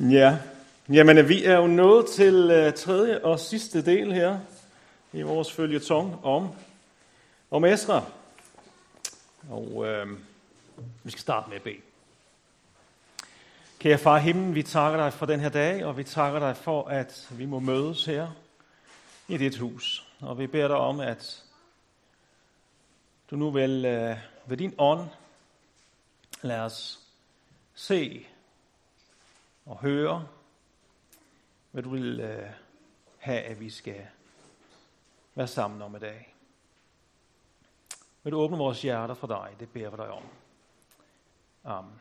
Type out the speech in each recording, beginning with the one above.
Ja, jamen vi er jo nået til øh, tredje og sidste del her i vores følgetong om, om Esra. Og øh, vi skal starte med at bede. Kære far himlen, vi takker dig for den her dag, og vi takker dig for, at vi må mødes her i dit hus. Og vi beder dig om, at du nu vil øh, ved din ånd lad os se og høre, hvad du vil øh, have, at vi skal være sammen om i dag. Vil du åbne vores hjerter for dig, det beder vi dig om. Amen.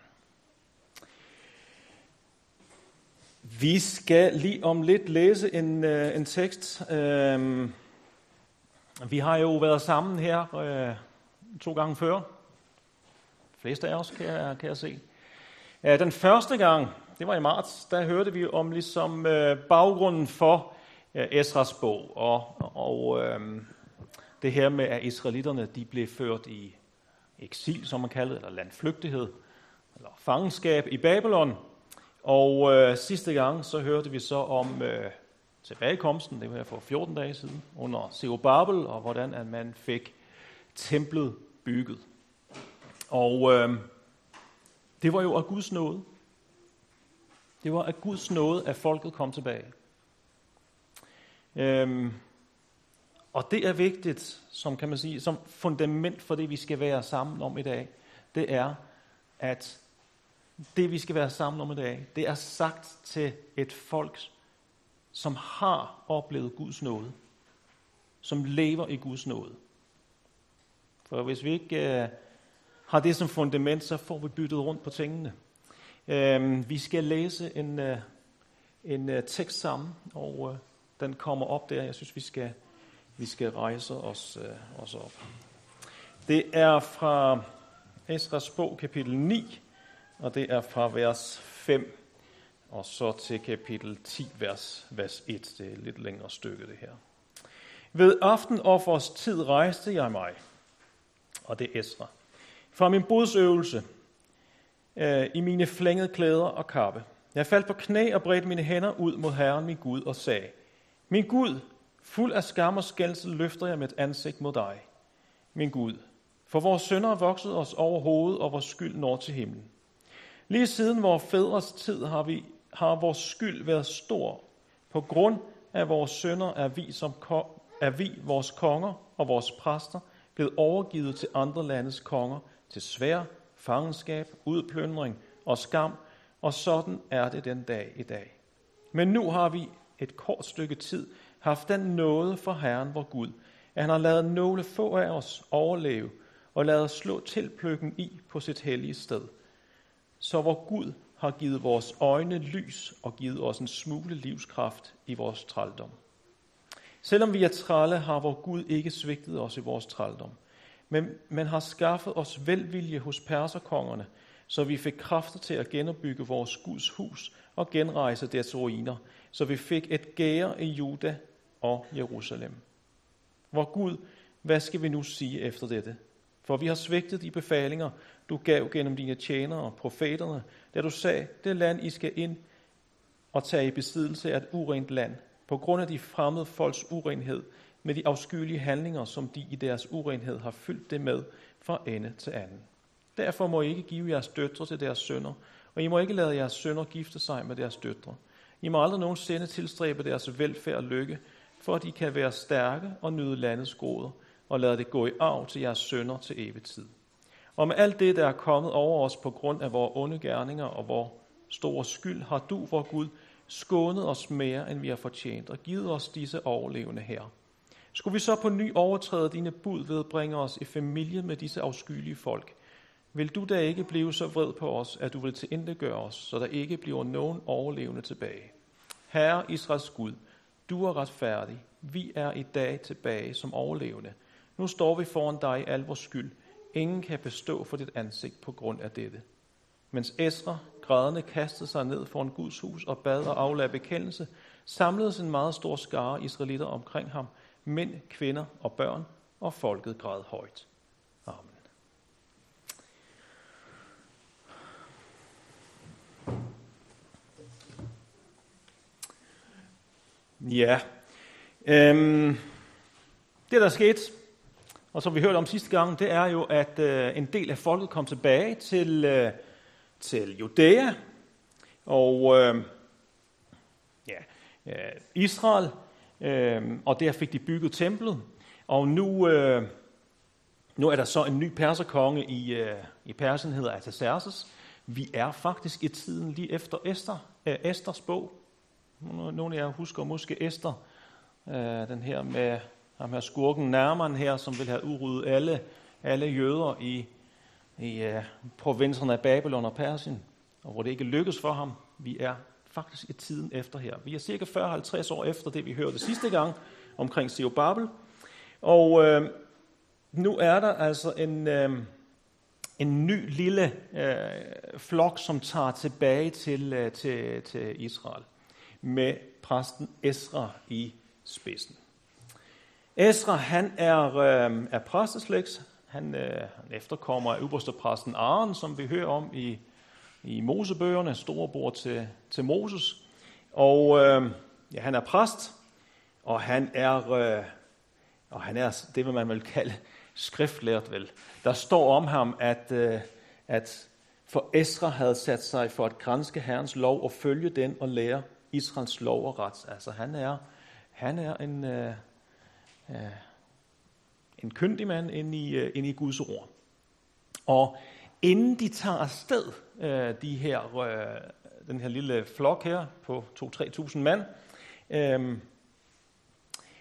Vi skal lige om lidt læse en, øh, en tekst. Øh, vi har jo været sammen her øh, to gange før. De fleste af os, kan jeg, kan jeg se. Øh, den første gang, det var i marts, der hørte vi om ligesom øh, baggrunden for øh, Esras bog, og, og øh, det her med, at israelitterne de blev ført i eksil, som man kalder det, eller landflygtighed, eller fangenskab i Babylon. Og øh, sidste gang, så hørte vi så om øh, tilbagekomsten, det var for 14 dage siden, under Babel, og hvordan at man fik templet bygget. Og øh, det var jo af Guds nåde. Det var af Guds nåde, at folket kom tilbage. Øhm, og det er vigtigt, som kan man sige, som fundament for det, vi skal være sammen om i dag. Det er, at det, vi skal være sammen om i dag, det er sagt til et folk, som har oplevet Guds nåde. Som lever i Guds nåde. For hvis vi ikke øh, har det som fundament, så får vi byttet rundt på tingene. Øh, vi skal læse en, øh, en øh, tekst sammen, og øh, den kommer op der. Jeg synes, vi skal, vi skal rejse os, øh, os op. Det er fra Esras bog, kapitel 9, og det er fra vers 5 og så til kapitel 10, vers, vers 1. Det er et lidt længere stykke, det her. Ved aftenoffers tid rejste jeg mig, og det er Esra, fra min bodsøvelse – øh, i mine flængede klæder og kappe. Jeg faldt på knæ og bredte mine hænder ud mod Herren, min Gud, og sagde, Min Gud, fuld af skam og skældsel løfter jeg mit ansigt mod dig. Min Gud, for vores sønder er vokset os over hovedet, og vores skyld når til himlen. Lige siden vores fædres tid har, vi, har vores skyld været stor. På grund af vores sønder er vi, som er vi, vores konger og vores præster, blevet overgivet til andre landes konger, til svær, fangenskab, udplyndring og skam, og sådan er det den dag i dag. Men nu har vi et kort stykke tid haft den nåde for Herren vor Gud, at han har lavet nogle få af os overleve og lavet slå tilpløkken i på sit hellige sted. Så vor Gud har givet vores øjne lys og givet os en smule livskraft i vores trældom. Selvom vi er trælle, har vor Gud ikke svigtet os i vores trældom men man har skaffet os velvilje hos perserkongerne, så vi fik kræfter til at genopbygge vores Guds hus og genrejse dets ruiner, så vi fik et gære i Juda og Jerusalem. Hvor Gud, hvad skal vi nu sige efter dette? For vi har svigtet de befalinger, du gav gennem dine tjenere og profeterne, da du sagde, det land I skal ind og tage i besiddelse af et urent land, på grund af de fremmede folks urenhed, med de afskyelige handlinger, som de i deres urenhed har fyldt det med fra ende til anden. Derfor må I ikke give jeres døtre til deres sønner, og I må ikke lade jeres sønner gifte sig med deres døtre. I må aldrig nogensinde tilstræbe deres velfærd og lykke, for at de kan være stærke og nyde landets goder, og lade det gå i arv til jeres sønner til evig tid. Og med alt det, der er kommet over os på grund af vores onde gerninger og vores store skyld, har du, vor Gud, skånet os mere, end vi har fortjent, og givet os disse overlevende her. Skulle vi så på ny overtræde dine bud ved at bringe os i familie med disse afskyelige folk, vil du da ikke blive så vred på os, at du vil tilindegøre os, så der ikke bliver nogen overlevende tilbage. Herre Israels Gud, du er retfærdig. Vi er i dag tilbage som overlevende. Nu står vi foran dig i al vores skyld. Ingen kan bestå for dit ansigt på grund af dette. Mens Esra grædende kastede sig ned foran Guds hus og bad og aflagde bekendelse, samledes en meget stor skare israelitter omkring ham – mænd, kvinder og børn, og folket græd højt. Amen. Ja, øhm, det der skete, og som vi hørte om sidste gang, det er jo, at øh, en del af folket kom tilbage til, øh, til Judæa, og øhm, øh, ja, Israel, øh, og der fik de bygget templet, og nu, øh, nu er der så en ny perserkonge i, øh, i Persien, hedder Artaxerxes. Vi er faktisk i tiden lige efter Esther, øh, Esters bog. Nogle af jer husker måske Esther, øh, den her med ham her skurken Nærman her, som vil have udryddet alle, alle jøder i, i øh, provinserne af Babylon og Persien, og hvor det ikke lykkes for ham. Vi er faktisk i tiden efter her. Vi er cirka 40-50 år efter det, vi hørte sidste gang omkring Sio Babel. Og øh, nu er der altså en, øh, en ny lille øh, flok, som tager tilbage til, øh, til, til Israel med præsten Esra i spidsen. Esra, han er, øh, er præsteslægt. Han, øh, han efterkommer af præsten Aaron, som vi hører om i, i Mosebøgerne, storebror til, til Moses. Og øh, ja, han er præst, og han er, øh, og han er det, vil man vil kalde skriftlært vel. Der står om ham, at, øh, at for Esra havde sat sig for at grænske Herrens lov og følge den og lære Israels lov og ret. Altså han er, han er en, øh, øh, en kyndig mand ind i, øh, ind i Guds ord. Og inden de tager afsted, øh, de her, øh, den her lille flok her på 2-3.000 mand, øh,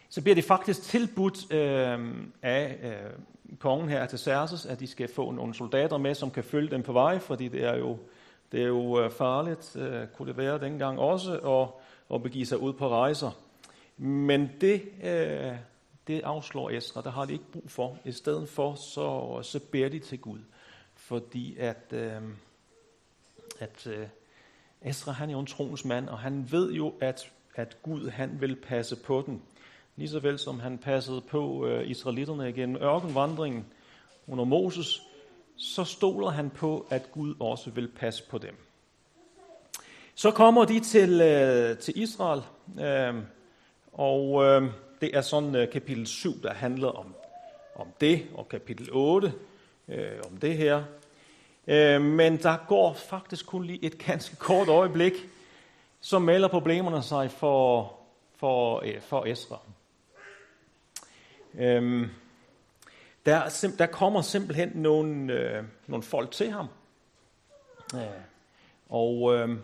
så bliver det faktisk tilbudt øh, af øh, kongen her til Xerxes, at de skal få nogle soldater med, som kan følge dem på vej, fordi det er jo, det er jo øh, farligt, øh, kunne det være dengang også, at, at begive sig ud på rejser. Men det, øh, det afslår Esra, der har de ikke brug for. I stedet for, så, så beder de til Gud. Fordi at, øh, at øh, Esra, han er jo en troens mand, og han ved jo, at, at Gud, han vil passe på den. Lige så vel som han passede på øh, israelitterne igennem ørkenvandringen under Moses, så stoler han på, at Gud også vil passe på dem. Så kommer de til, øh, til Israel, øh, og øh, det er sådan øh, kapitel 7, der handler om, om det, og kapitel 8 øh, om det her. Øh, men der går faktisk kun lige et ganske kort øjeblik, så melder problemerne sig for, for, øh, for Esra. Øh, der, der kommer simpelthen nogle, øh, nogle folk til ham. Øh, og øh,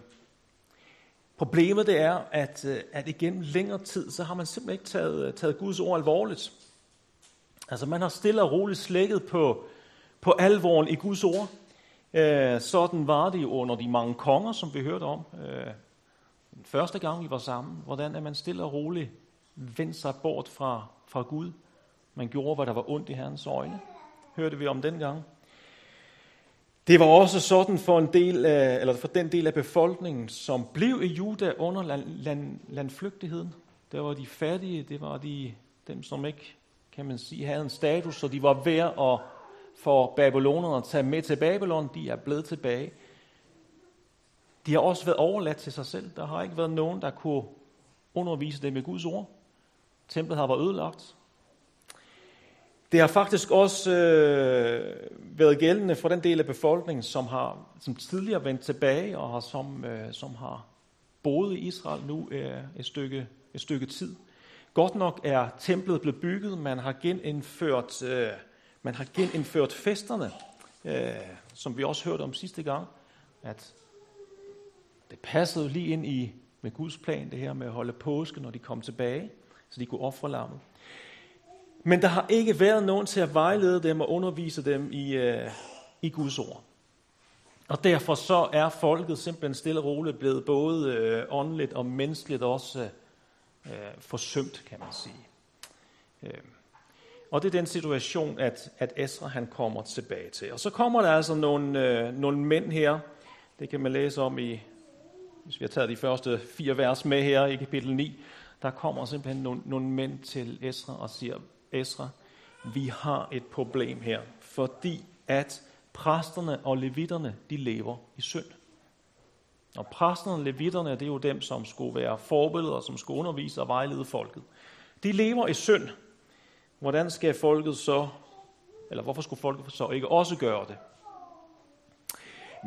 Problemet det er, at, øh, at igennem længere tid, så har man simpelthen ikke taget, øh, taget Guds ord alvorligt. Altså man har stille og roligt slækket på, på alvoren i Guds ord. Øh, sådan var det jo under de mange konger, som vi hørte om. Øh, den første gang vi var sammen, hvordan er man stille og roligt vendt sig bort fra, fra Gud. Man gjorde, hvad der var ondt i Herrens øjne. Hørte vi om den gang. Det var også sådan for, en del af, eller for den del af befolkningen, som blev i Juda under land, land, landflygtigheden. Der var de fattige, det var de, dem, som ikke, kan man sige, havde en status, så de var værd at for babylonerne at tage med til Babylon. De er blevet tilbage. De har også været overladt til sig selv. Der har ikke været nogen, der kunne undervise dem med Guds ord. Templet har været ødelagt. Det har faktisk også øh, været gældende for den del af befolkningen, som har som tidligere vendt tilbage og har, som, øh, som har boet i Israel nu øh, et, stykke, et stykke tid. Godt nok er templet blevet bygget, man har genindført, øh, man har genindført festerne, øh, som vi også hørte om sidste gang, at det passede lige ind i med Guds plan, det her med at holde påske, når de kom tilbage, så de kunne ofre lammet. Men der har ikke været nogen til at vejlede dem og undervise dem i, øh, i Guds ord. Og derfor så er folket simpelthen stille og roligt blevet både øh, åndeligt og menneskeligt også øh, øh forsømt, kan man sige. Øh. Og det er den situation, at, at Esra han kommer tilbage til. Og så kommer der altså nogle, øh, nogle mænd her. Det kan man læse om i, hvis vi har taget de første fire vers med her i kapitel 9. Der kommer simpelthen nogle, nogle mænd til Esra og siger, Esra, vi har et problem her, fordi at præsterne og levitterne, de lever i synd. Og præsterne og levitterne, det er jo dem, som skulle være forbilleder, som skulle undervise og vejlede folket. De lever i synd. Hvordan skal folket så, eller hvorfor skulle folket så ikke også gøre det?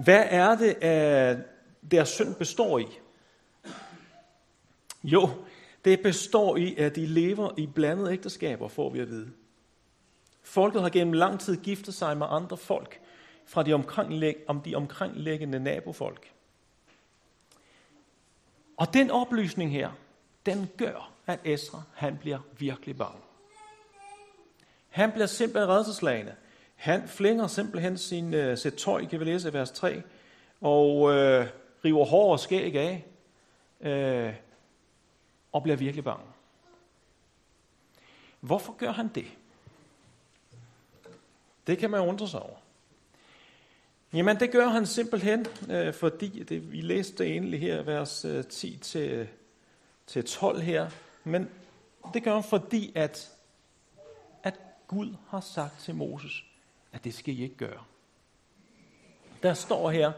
Hvad er det, at deres synd består i? Jo, det består i, at de lever i blandede ægteskaber, får vi at vide. Folket har gennem lang tid giftet sig med andre folk fra de, omkringlæg, om de omkringliggende nabofolk. Og den oplysning her, den gør, at Esra, han bliver virkelig bange. Han bliver simpelthen redselslagende. Han flænger simpelthen sin uh, sæt tøj, kan vi læse i vers 3, og uh, river hår og skæg af, uh, og bliver virkelig bange. Hvorfor gør han det? Det kan man undre sig over. Jamen, det gør han simpelthen, øh, fordi det, vi læste egentlig her, vers 10 til, til 12 her, men det gør han, fordi at Gud har sagt til Moses, at det skal I ikke gøre. Der står her,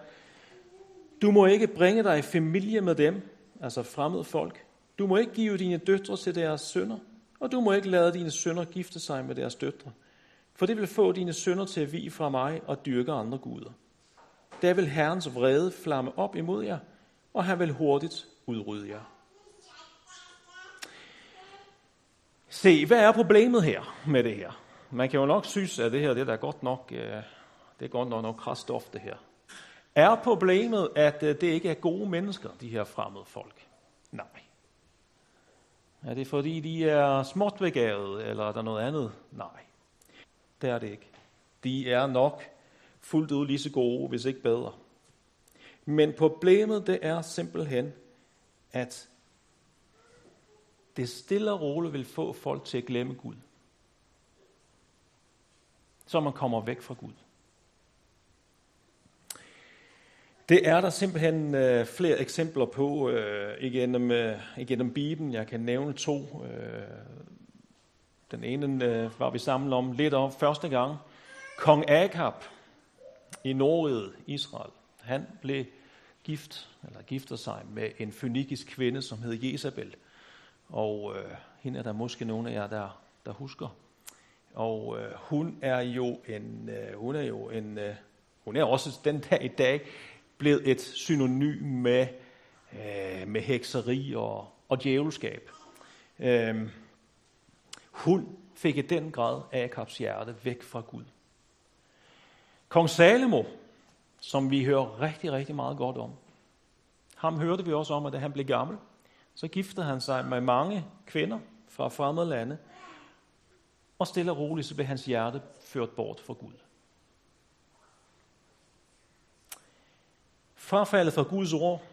du må ikke bringe dig i familie med dem, altså fremmede folk. Du må ikke give dine døtre til deres sønner, og du må ikke lade dine sønner gifte sig med deres døtre. For det vil få dine sønner til at vige fra mig og dyrke andre guder. Der vil Herrens vrede flamme op imod jer, og han vil hurtigt udrydde jer. Se, hvad er problemet her med det her? Man kan jo nok synes, at det her det er godt nok, øh, det er godt nok nok kraftstof, det her. Er problemet, at øh, det ikke er gode mennesker, de her fremmede folk? Nej. Er det fordi, de er småt eller er der noget andet? Nej. Det er det ikke. De er nok fuldt ud lige så gode, hvis ikke bedre. Men problemet det er simpelthen, at det stille og roligt vil få folk til at glemme Gud. Så man kommer væk fra Gud. Det er der simpelthen øh, flere eksempler på øh, igennem, øh, igennem Bibelen. Jeg kan nævne to. Øh, den ene øh, var vi sammen om lidt om første gang. Kong Agab i Norge, Israel, han blev gift, eller gifter sig med en fynikisk kvinde, som hed Jezabel. Og øh, hende er der måske nogle af jer, der, der husker. Og øh, hun er jo en, øh, hun er jo en, øh, hun er også den dag i dag blevet et synonym med, øh, med hekseri og, og djævelskab. Øh, hun fik i den grad Akabs hjerte væk fra Gud. Kong Salomo, som vi hører rigtig, rigtig meget godt om, ham hørte vi også om, at da han blev gammel, så giftede han sig med mange kvinder fra fremmede lande, og stille og roligt så blev hans hjerte ført bort fra Gud. Frafaldet fra Guds ord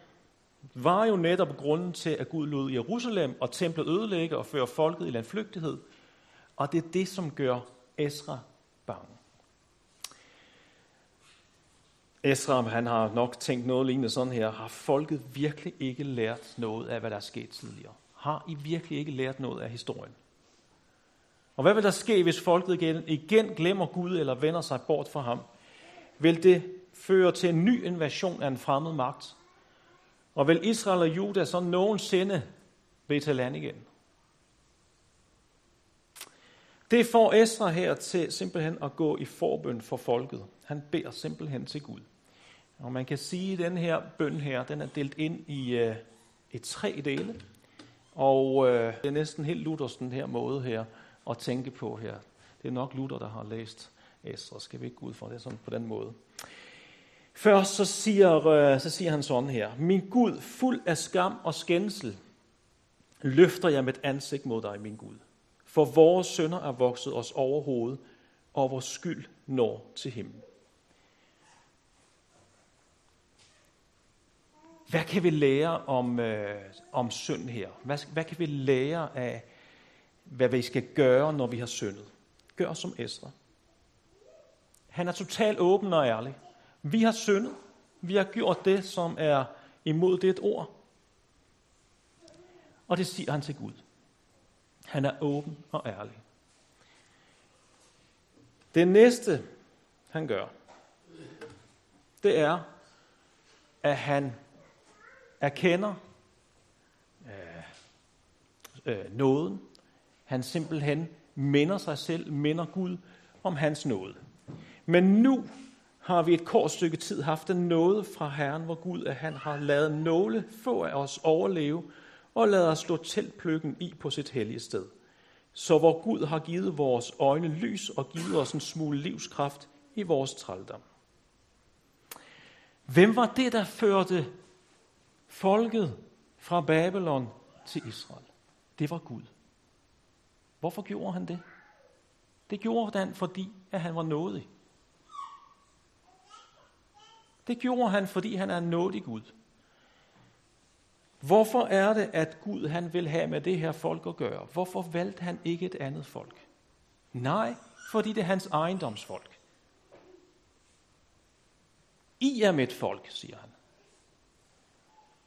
var jo netop grunden til, at Gud lod Jerusalem og templet ødelægge og føre folket i landflygtighed. Og det er det, som gør Esra bange. Esra, han har nok tænkt noget lignende sådan her. Har folket virkelig ikke lært noget af, hvad der er sket tidligere? Har I virkelig ikke lært noget af historien? Og hvad vil der ske, hvis folket igen, igen glemmer Gud eller vender sig bort fra ham? Vil det føre til en ny invasion af en fremmed magt? Og vil Israel og Juda så nogensinde blive til land igen? Det får Esra her til simpelthen at gå i forbøn for folket. Han beder simpelthen til Gud. Og man kan sige, at den her bøn her, den er delt ind i, uh, i tre dele. Og uh, det er næsten helt Luthers den her måde her at tænke på her. Det er nok Luther, der har læst Esra, skal vi ikke gå ud fra det sådan på den måde. Først så siger, øh, så siger han sådan her. Min Gud, fuld af skam og skændsel, løfter jeg mit ansigt mod dig, min Gud. For vores sønder er vokset os over hovedet, og vores skyld når til himlen. Hvad kan vi lære om, øh, om synd her? Hvad, hvad kan vi lære af, hvad vi skal gøre, når vi har syndet? Gør som Esra. Han er totalt åben og ærlig. Vi har syndet. Vi har gjort det, som er imod det et ord. Og det siger han til Gud. Han er åben og ærlig. Det næste, han gør, det er, at han erkender øh, øh, nåden. Han simpelthen minder sig selv, minder Gud om hans nåde. Men nu har vi et kort stykke tid haft en nåde fra Herren, hvor Gud, at han har lavet nåle få af os overleve, og lader os slå teltpløkken i på sit hellige sted. Så hvor Gud har givet vores øjne lys og givet os en smule livskraft i vores trældom. Hvem var det, der førte folket fra Babylon til Israel? Det var Gud. Hvorfor gjorde han det? Det gjorde han, fordi at han var nådig. Det gjorde han, fordi han er en nådig Gud. Hvorfor er det, at Gud han vil have med det her folk at gøre? Hvorfor valgte han ikke et andet folk? Nej, fordi det er hans ejendomsfolk. I er mit folk, siger han.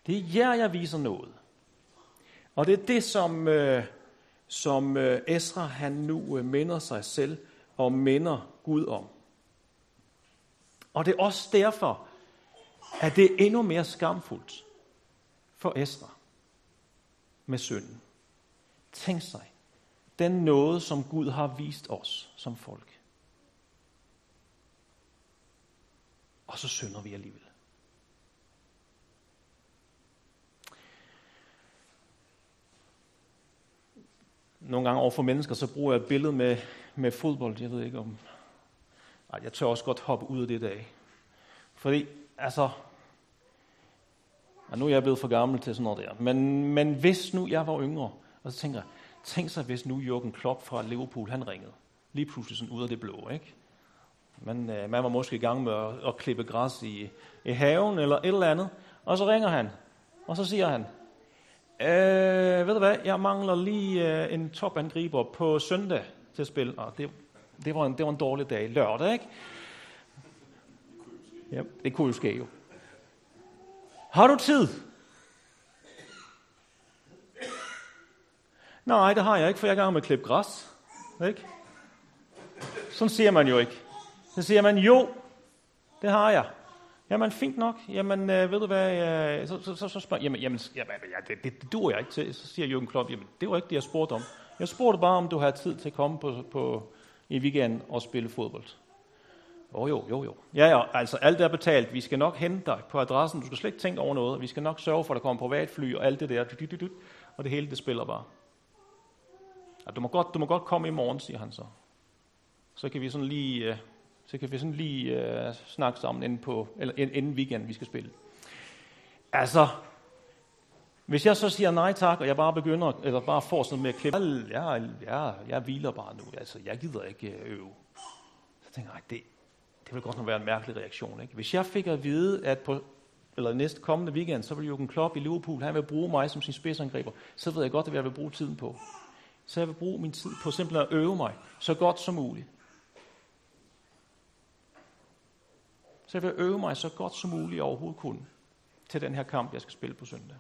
Det er jer, jeg viser noget. Og det er det, som, øh, som øh, Esra han nu øh, minder sig selv og minder Gud om. Og det er også derfor, at det er endnu mere skamfuldt for Esra med synden. Tænk sig, den noget, som Gud har vist os som folk. Og så synder vi alligevel. Nogle gange overfor mennesker, så bruger jeg et billede med, med fodbold. Jeg ved ikke om... Ej, jeg tør også godt hoppe ud af det dag. Fordi, altså, og nu er jeg blevet for gammel til sådan noget der. Men, men hvis nu jeg var yngre, og så tænker jeg, tænk sig, hvis nu Jürgen Klopp fra Liverpool, han ringede. Lige pludselig sådan ud af det blå, ikke? Men øh, man var måske i gang med at, at klippe græs i, i haven eller et eller andet. Og så ringer han, og så siger han, øh, ved du hvad, jeg mangler lige øh, en topangriber på søndag til at spille. Og det, det, var en, det var en dårlig dag. Lørdag, ikke? Ja, det kunne jo ske jo. Har du tid? Nej, det har jeg ikke, for jeg er i gang med at klippe græs. Ikke? Sådan siger man jo ikke. Så siger man, jo, det har jeg. Jamen, fint nok. Jamen, øh, ved du hvad, øh, så, så, så, så spørger jamen, jamen, jamen ja, det, det, det duer jeg ikke til. Så siger Jürgen Klopp, jamen, det var ikke det, jeg spurgte om. Jeg spurgte bare, om du har tid til at komme på, på, i weekenden og spille fodbold. Jo, jo, jo, jo. Ja, ja, altså alt er betalt. Vi skal nok hente dig på adressen. Du skal slet ikke tænke over noget. Vi skal nok sørge for, at der kommer privatfly og alt det der. Og det hele, det spiller bare. Ja, du, må godt, du må godt komme i morgen, siger han så. Så kan vi sådan lige, Øh, så kan vi sådan lige uh, snakke sammen inden, på, eller inden weekend, vi skal spille. Altså, hvis jeg så siger nej tak, og jeg bare begynder, eller bare får sådan med at klippe, ja, ja, jeg hviler bare nu, altså, jeg gider ikke øh, øve. Så tænker jeg, det, det vil godt nok være en mærkelig reaktion. Ikke? Hvis jeg fik at vide, at på eller næste kommende weekend, så vil Jürgen Klopp i Liverpool, han vil bruge mig som sin spidsangriber, så ved jeg godt, hvad jeg vil bruge tiden på. Så jeg vil bruge min tid på simpelthen at øve mig så godt som muligt. Så jeg vil øve mig så godt som muligt overhovedet kun til den her kamp, jeg skal spille på søndag.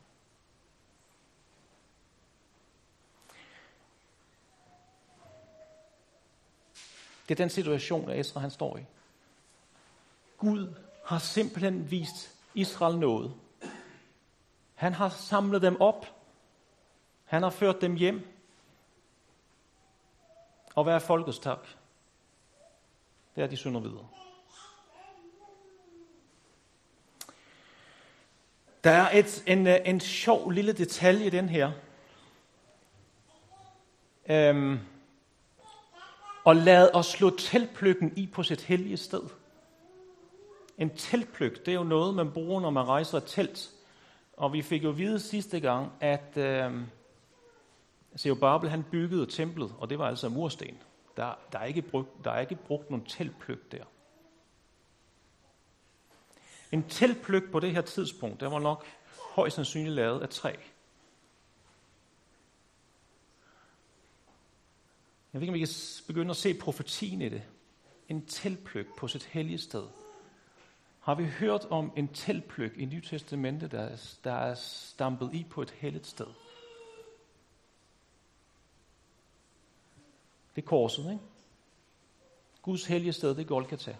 Det er den situation, at Esra han står i. Gud har simpelthen vist Israel noget. Han har samlet dem op. Han har ført dem hjem. Og hvad er folkets tak? Det er, de synder videre. Der er et, en, øh, en sjov lille detalje i den her. Øhm, og lad os slå teltpløkken i på sit hellige sted. En teltpløk, det er jo noget, man bruger, når man rejser et telt. Og vi fik jo at vide sidste gang, at øh, Babel, han byggede templet, og det var altså mursten. Der, der, er ikke brugt, der er ikke brugt nogen teltpløk der. En teltpløk på det her tidspunkt, der var nok højst sandsynligt lavet af træ. Jeg ved ikke, om vi kan begynde at se profetien i det. En teltpløk på sit hellige sted har vi hørt om en teltpløk i Nye Testamente, der er, der er stampet i på et helligt sted. Det er korset, ikke? Guds hellige sted, det er Golgata.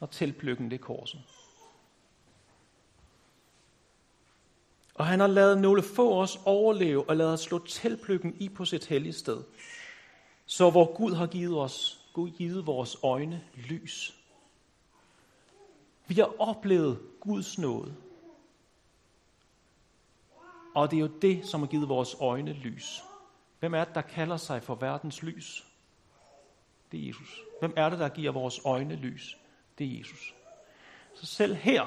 Og teltpløkken, det korset. Og han har lavet nogle få os overleve og lavet os slå tilpløkken i på sit hellige sted. Så hvor Gud har givet os, Gud givet vores øjne lys. Vi har oplevet Guds nåde. Og det er jo det, som har givet vores øjne lys. Hvem er det, der kalder sig for verdens lys? Det er Jesus. Hvem er det, der giver vores øjne lys? Det er Jesus. Så selv her,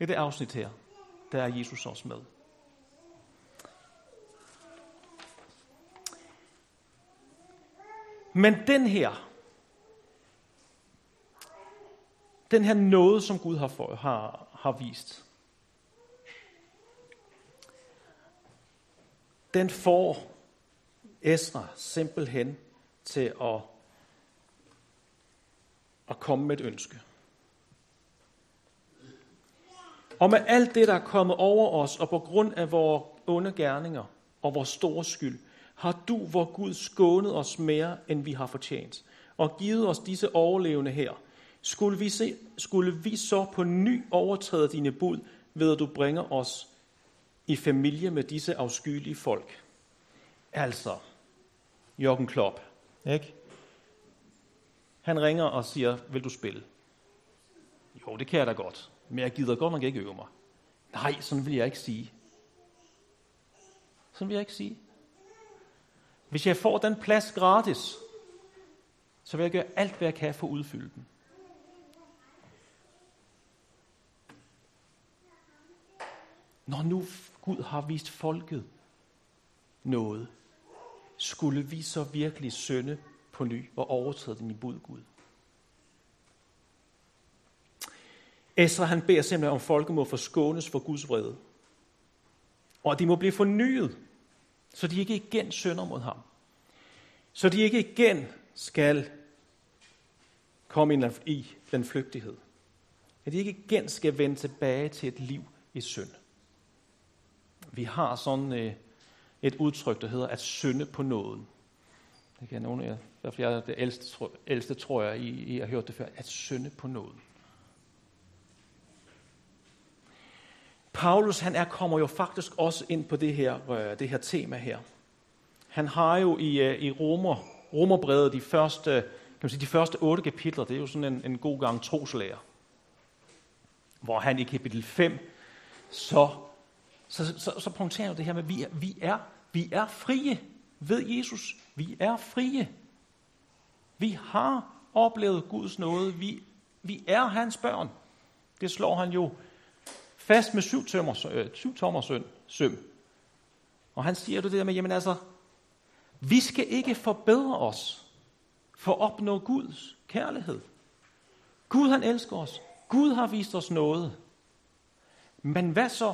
i det afsnit her, der er Jesus også med. Men den her, den her noget, som Gud har, for, har, har vist, den får Esra simpelthen til at, at komme med et ønske. Og med alt det, der er kommet over os, og på grund af vores onde gerninger og vores store skyld, har du, hvor Gud, skånet os mere, end vi har fortjent, og givet os disse overlevende her. Skulle vi, se, skulle vi så på ny overtræde dine bud, ved at du bringer os i familie med disse afskyelige folk? Altså, Jørgen Klopp, ikke? Han ringer og siger, vil du spille? Jo, det kan jeg da godt. Men jeg gider godt nok ikke øve mig. Nej, sådan vil jeg ikke sige. Sådan vil jeg ikke sige. Hvis jeg får den plads gratis, så vil jeg gøre alt, hvad jeg kan for at udfylde den. Når nu Gud har vist folket noget, skulle vi så virkelig synde på ny og overtræde den i bud Gud? Esra han beder simpelthen om, folket må forskånes for Guds vrede. Og at de må blive fornyet, så de ikke igen synder mod ham. Så de ikke igen skal komme i den flygtighed. At de ikke igen skal vende tilbage til et liv i synd. Vi har sådan øh, et udtryk, der hedder at synde på nåden. Det kan nogen af jer, der er det ældste, ældste tror jeg, I, I har hørt det før, at synde på nåden. Paulus han er, kommer jo faktisk også ind på det her, øh, det her tema her. Han har jo i, øh, i Romer, Romerbrevet de første, kan man sige, de første otte kapitler, det er jo sådan en, en god gang troslærer. Hvor han i kapitel 5, så, så, så, så punkterer det her med, at vi, vi, er, vi er frie ved Jesus. Vi er frie. Vi har oplevet Guds nåde. Vi, vi er hans børn. Det slår han jo fast med syv, tømmer, øh, syv tommer søm, søm. Og han siger det der med, jamen altså, vi skal ikke forbedre os for at opnå Guds kærlighed. Gud han elsker os. Gud har vist os noget. Men hvad så?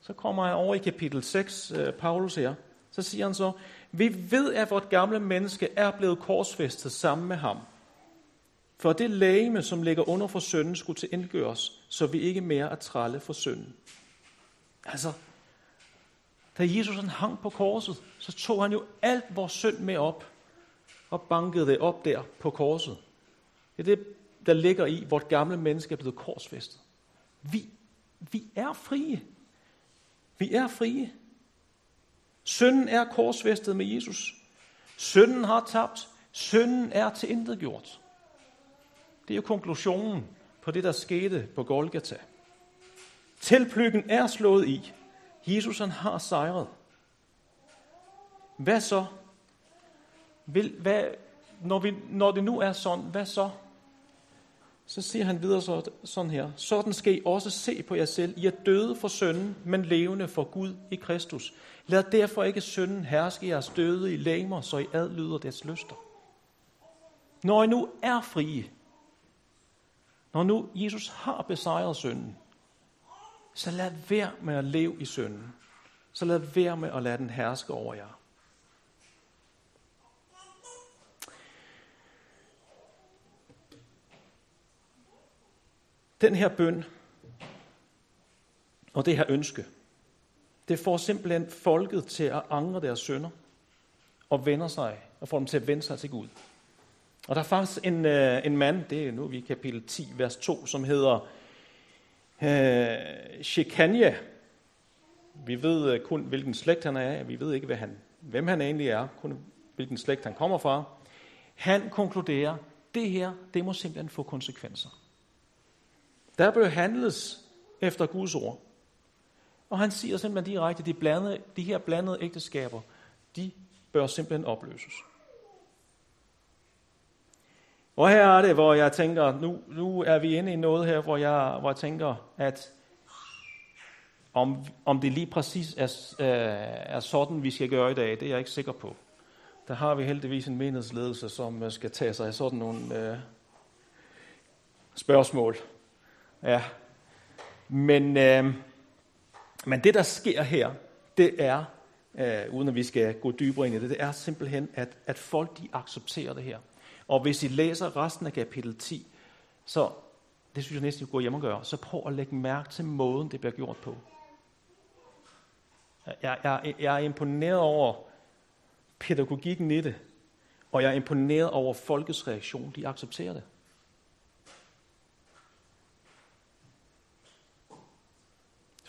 Så kommer han over i kapitel 6, øh, Paulus her. Så siger han så, vi ved, at vort gamle menneske er blevet korsfæstet sammen med ham, for det lægeme, som ligger under for synden, skulle tilindgøres, så vi ikke mere er trælle for synden. Altså, da Jesus han hang på korset, så tog han jo alt vores synd med op og bankede det op der på korset. Det er det, der ligger i, vort gamle menneske er blevet korsfæstet. Vi, vi er frie. Vi er frie. Synden er korsfæstet med Jesus. Synden har tabt. Synden er til intet gjort. Det er jo konklusionen på det, der skete på Golgata. Tilplykken er slået i. Jesus han har sejret. Hvad så? Vil, hvad, når, vi, når det nu er sådan, hvad så? Så siger han videre sådan her. Sådan skal I også se på jer selv. I er døde for synden, men levende for Gud i Kristus. Lad derfor ikke synden herske jeres døde i læmer, så I adlyder dets lyster. Når I nu er frie, når nu Jesus har besejret synden, så lad være med at leve i synden. Så lad være med at lade den herske over jer. Den her bøn og det her ønske, det får simpelthen folket til at angre deres sønder og vender sig, og får dem til at vende sig til Gud. Og der er faktisk en, øh, en mand, det er nu vi i kapitel 10, vers 2, som hedder Øh, Shekania. Vi ved øh, kun, hvilken slægt han er af. Vi ved ikke, hvad han, hvem han egentlig er. Kun hvilken slægt han kommer fra. Han konkluderer, det her, det må simpelthen få konsekvenser. Der bør handles efter Guds ord. Og han siger simpelthen direkte, at de, blandede, de her blandede ægteskaber, de bør simpelthen opløses. Og her er det, hvor jeg tænker, nu, nu er vi inde i noget her, hvor jeg, hvor jeg tænker, at om, om det lige præcis er, øh, er sådan, vi skal gøre i dag, det er jeg ikke sikker på. Der har vi heldigvis en menighedsledelse, som skal tage sig af sådan nogle øh, spørgsmål. Ja. Men, øh, men det, der sker her, det er, øh, uden at vi skal gå dybere ind i det, det er simpelthen, at, at folk de accepterer det her. Og hvis I læser resten af kapitel 10, så, det synes jeg næsten, I går hjem og gøre, så prøv at lægge mærke til måden, det bliver gjort på. Jeg, jeg, jeg er imponeret over pædagogikken i det, og jeg er imponeret over folkets reaktion. De accepterer det.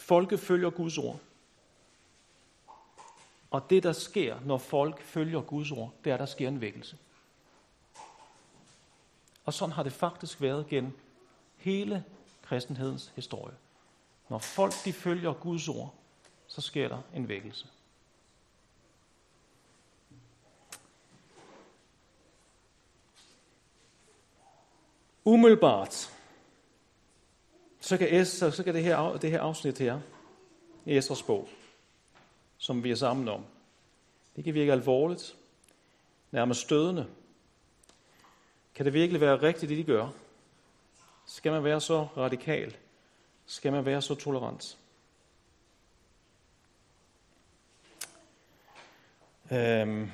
Folket følger Guds ord. Og det, der sker, når folk følger Guds ord, det er, at der sker en vækkelse. Og sådan har det faktisk været gennem hele kristenhedens historie. Når folk de følger Guds ord, så sker der en vækkelse. Umiddelbart, så kan, Esther, så kan det, her, det her afsnit her i Esdras bog, som vi er sammen om, det kan virke alvorligt, nærmest stødende, kan det virkelig være rigtigt, det de gør? Skal man være så radikal? Skal man være så tolerant? Øhm.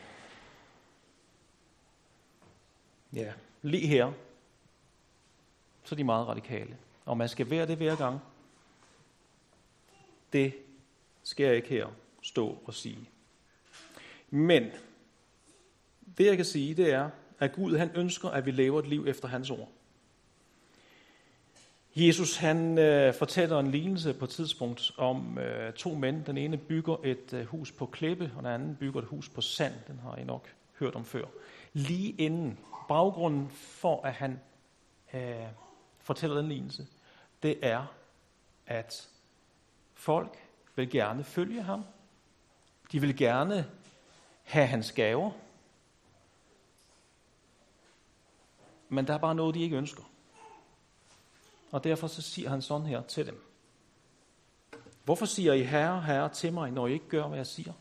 Ja, lige her, så er de meget radikale. Og man skal være det hver gang. Det skal jeg ikke her stå og sige. Men det jeg kan sige, det er, at Gud han ønsker, at vi lever et liv efter hans ord. Jesus han øh, fortæller en lignelse på et tidspunkt om øh, to mænd. Den ene bygger et øh, hus på klippe, og den anden bygger et hus på sand. Den har I nok hørt om før. Lige inden baggrunden for, at han øh, fortæller den lignelse, det er, at folk vil gerne følge ham. De vil gerne have hans gaver. Men der er bare noget, de ikke ønsker. Og derfor så siger han sådan her til dem. Hvorfor siger I herre, herre til mig, når I ikke gør, hvad jeg siger?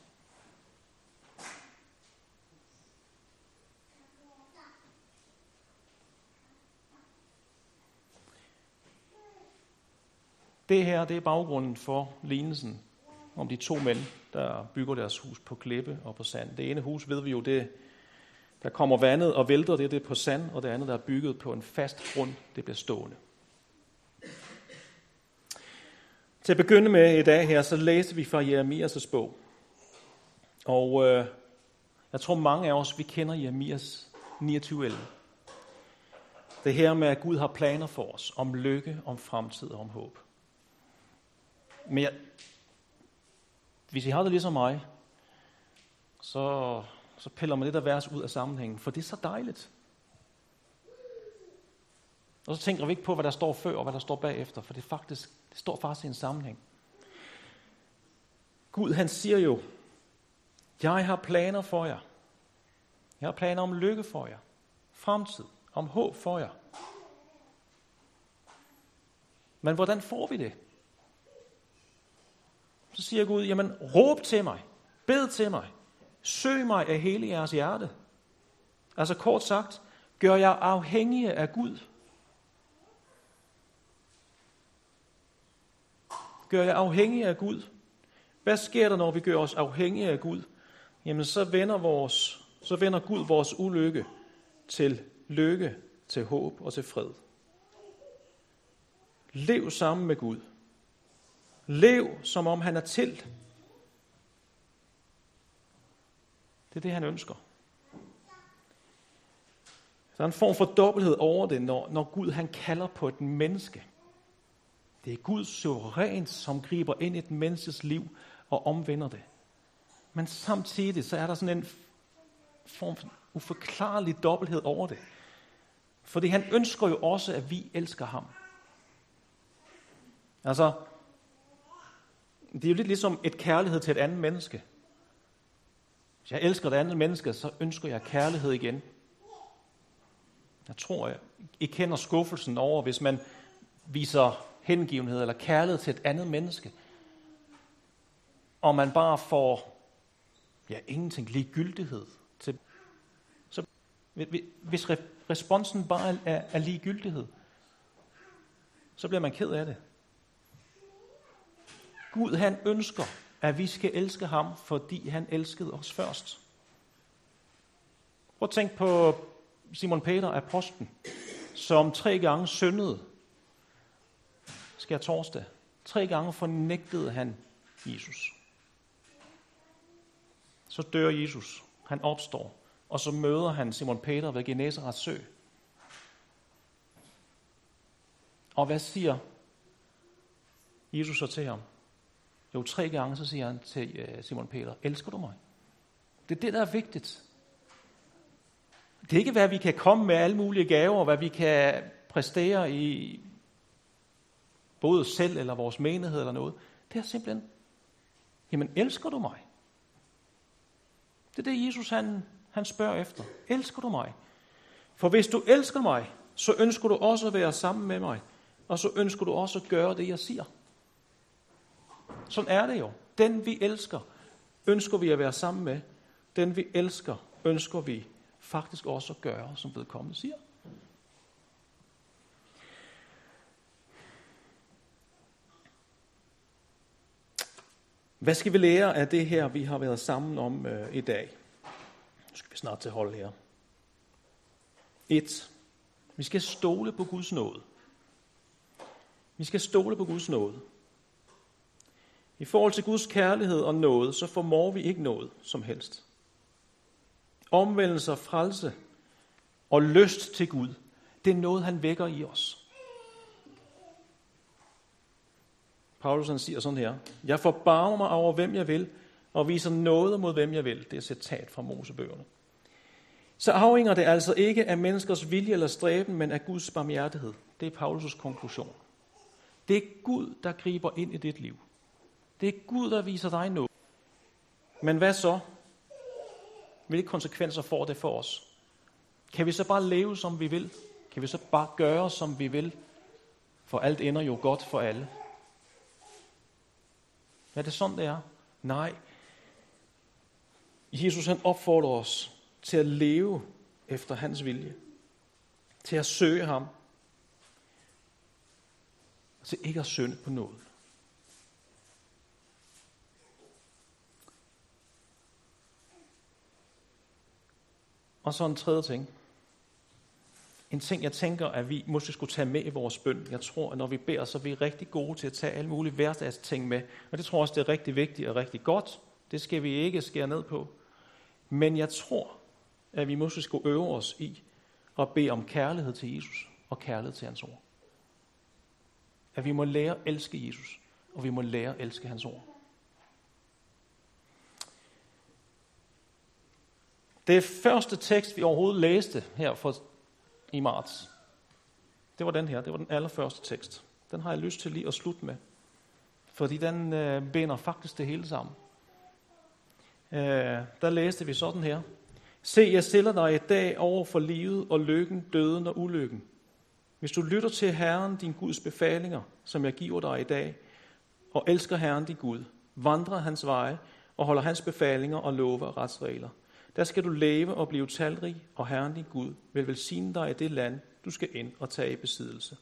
Det her, det er baggrunden for lignelsen om de to mænd, der bygger deres hus på klippe og på sand. Det ene hus ved vi jo, det der kommer vandet og vælter, det er det på sand, og det andet, der er bygget på en fast grund, det bliver stående. Til at begynde med i dag her, så læser vi fra Jeremias' bog. Og øh, jeg tror mange af os, vi kender Jeremias 29.11. Det her med, at Gud har planer for os, om lykke, om fremtid og om håb. Men jeg, hvis I har det ligesom mig, så så piller man det der vers ud af sammenhængen, for det er så dejligt. Og så tænker vi ikke på, hvad der står før og hvad der står bagefter, for det, faktisk, det står faktisk i en sammenhæng. Gud han siger jo, jeg har planer for jer. Jeg har planer om lykke for jer. Fremtid. Om håb for jer. Men hvordan får vi det? Så siger Gud, jamen råb til mig. Bed til mig. Søg mig af hele jeres hjerte. Altså kort sagt, gør jer afhængige af Gud. Gør jer afhængige af Gud. Hvad sker der, når vi gør os afhængige af Gud? Jamen, så vender, vores, så vender Gud vores ulykke til lykke, til håb og til fred. Lev sammen med Gud. Lev, som om han er til. Det er det, han ønsker. Der er en form for dobbelthed over det, når, når Gud han kalder på et menneske. Det er Gud suverænt, som griber ind i et menneskes liv og omvender det. Men samtidig så er der sådan en form for uforklarlig dobbelthed over det. Fordi han ønsker jo også, at vi elsker ham. Altså, det er jo lidt ligesom et kærlighed til et andet menneske. Hvis jeg elsker et andet menneske, så ønsker jeg kærlighed igen. Jeg tror, jeg I kender skuffelsen over, hvis man viser hengivenhed eller kærlighed til et andet menneske, og man bare får ja, ingenting ligegyldighed til. Så hvis responsen bare er, er ligegyldighed, så bliver man ked af det. Gud han ønsker, at vi skal elske ham, fordi han elskede os først. Prøv at tænk på Simon Peter, apostlen, som tre gange syndede. Skal jeg torsdag. Tre gange fornægtede han Jesus. Så dør Jesus. Han opstår. Og så møder han Simon Peter ved Genesarets sø. Og hvad siger Jesus så til ham? Jo, tre gange så siger han til øh, Simon Peter, elsker du mig? Det er det, der er vigtigt. Det er ikke, hvad vi kan komme med alle mulige gaver, hvad vi kan præstere i både os selv eller vores menighed eller noget. Det er simpelthen, jamen elsker du mig? Det er det, Jesus han, han spørger efter. Elsker du mig? For hvis du elsker mig, så ønsker du også at være sammen med mig, og så ønsker du også at gøre det, jeg siger. Sådan er det jo. Den vi elsker, ønsker vi at være sammen med. Den vi elsker, ønsker vi faktisk også at gøre, som vedkommende siger. Hvad skal vi lære af det her, vi har været sammen om øh, i dag? Nu skal vi snart til hold her. 1. Vi skal stole på Guds nåde. Vi skal stole på Guds nåde. I forhold til Guds kærlighed og nåde, så formår vi ikke noget som helst. Omvendelse og frelse og lyst til Gud, det er noget, han vækker i os. Paulus han siger sådan her, Jeg forbarmer mig over, hvem jeg vil, og viser noget mod, hvem jeg vil. Det er citat fra Mosebøgerne. Så afhænger det altså ikke af menneskers vilje eller stræben, men af Guds barmhjertighed. Det er Paulus' konklusion. Det er Gud, der griber ind i dit liv. Det er Gud, der viser dig noget. Men hvad så? Hvilke konsekvenser får det for os? Kan vi så bare leve, som vi vil? Kan vi så bare gøre, som vi vil? For alt ender jo godt for alle. Er det sådan, det er? Nej. Jesus han opfordrer os til at leve efter hans vilje. Til at søge ham. Til ikke at synde på noget. Og så en tredje ting. En ting, jeg tænker, at vi måske skulle tage med i vores bøn. Jeg tror, at når vi beder, så er vi rigtig gode til at tage alle mulige hverdagsting med. Og det tror jeg også, det er rigtig vigtigt og rigtig godt. Det skal vi ikke skære ned på. Men jeg tror, at vi måske skulle øve os i at bede om kærlighed til Jesus og kærlighed til hans ord. At vi må lære at elske Jesus, og vi må lære at elske hans ord. Det første tekst, vi overhovedet læste her for, i marts, det var den her. Det var den allerførste tekst. Den har jeg lyst til lige at slutte med. Fordi den øh, binder faktisk det hele sammen. Øh, der læste vi sådan her. Se, jeg stiller dig i dag over for livet og lykken, døden og ulykken. Hvis du lytter til Herren, din Guds befalinger, som jeg giver dig i dag, og elsker Herren, din Gud, vandrer hans veje og holder hans befalinger og lover og retsregler, der skal du leve og blive talrig, og Herren din Gud vil velsigne dig i det land, du skal ind og tage i besiddelse.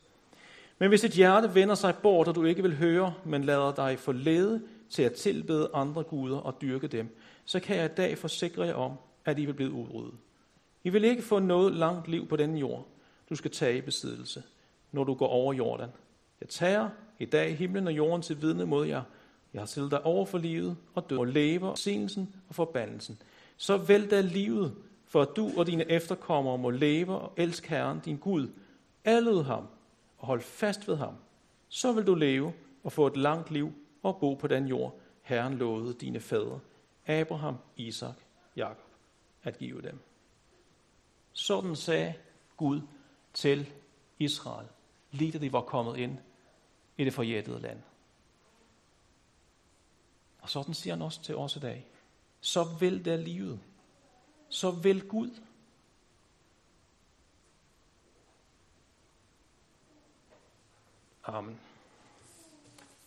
Men hvis dit hjerte vender sig bort, og du ikke vil høre, men lader dig forlede til at tilbede andre guder og dyrke dem, så kan jeg i dag forsikre jer om, at I vil blive udryddet. I vil ikke få noget langt liv på denne jord, du skal tage i besiddelse, når du går over Jordan. Jeg tager i dag himlen og jorden til vidne mod jer. Jeg har stillet dig over for livet og død og lever, sindelsen og forbandelsen så vælg da livet, for at du og dine efterkommere må leve og elske Herren, din Gud. Allød ham og hold fast ved ham. så vil du leve og få et langt liv og bo på den jord, Herren lovede dine fædre, Abraham, Isak, Jakob, at give dem. Sådan sagde Gud til Israel, lige da de var kommet ind i det forjættede land. Og sådan siger han også til os i dag. Så vil der livet. Så vil Gud. Amen.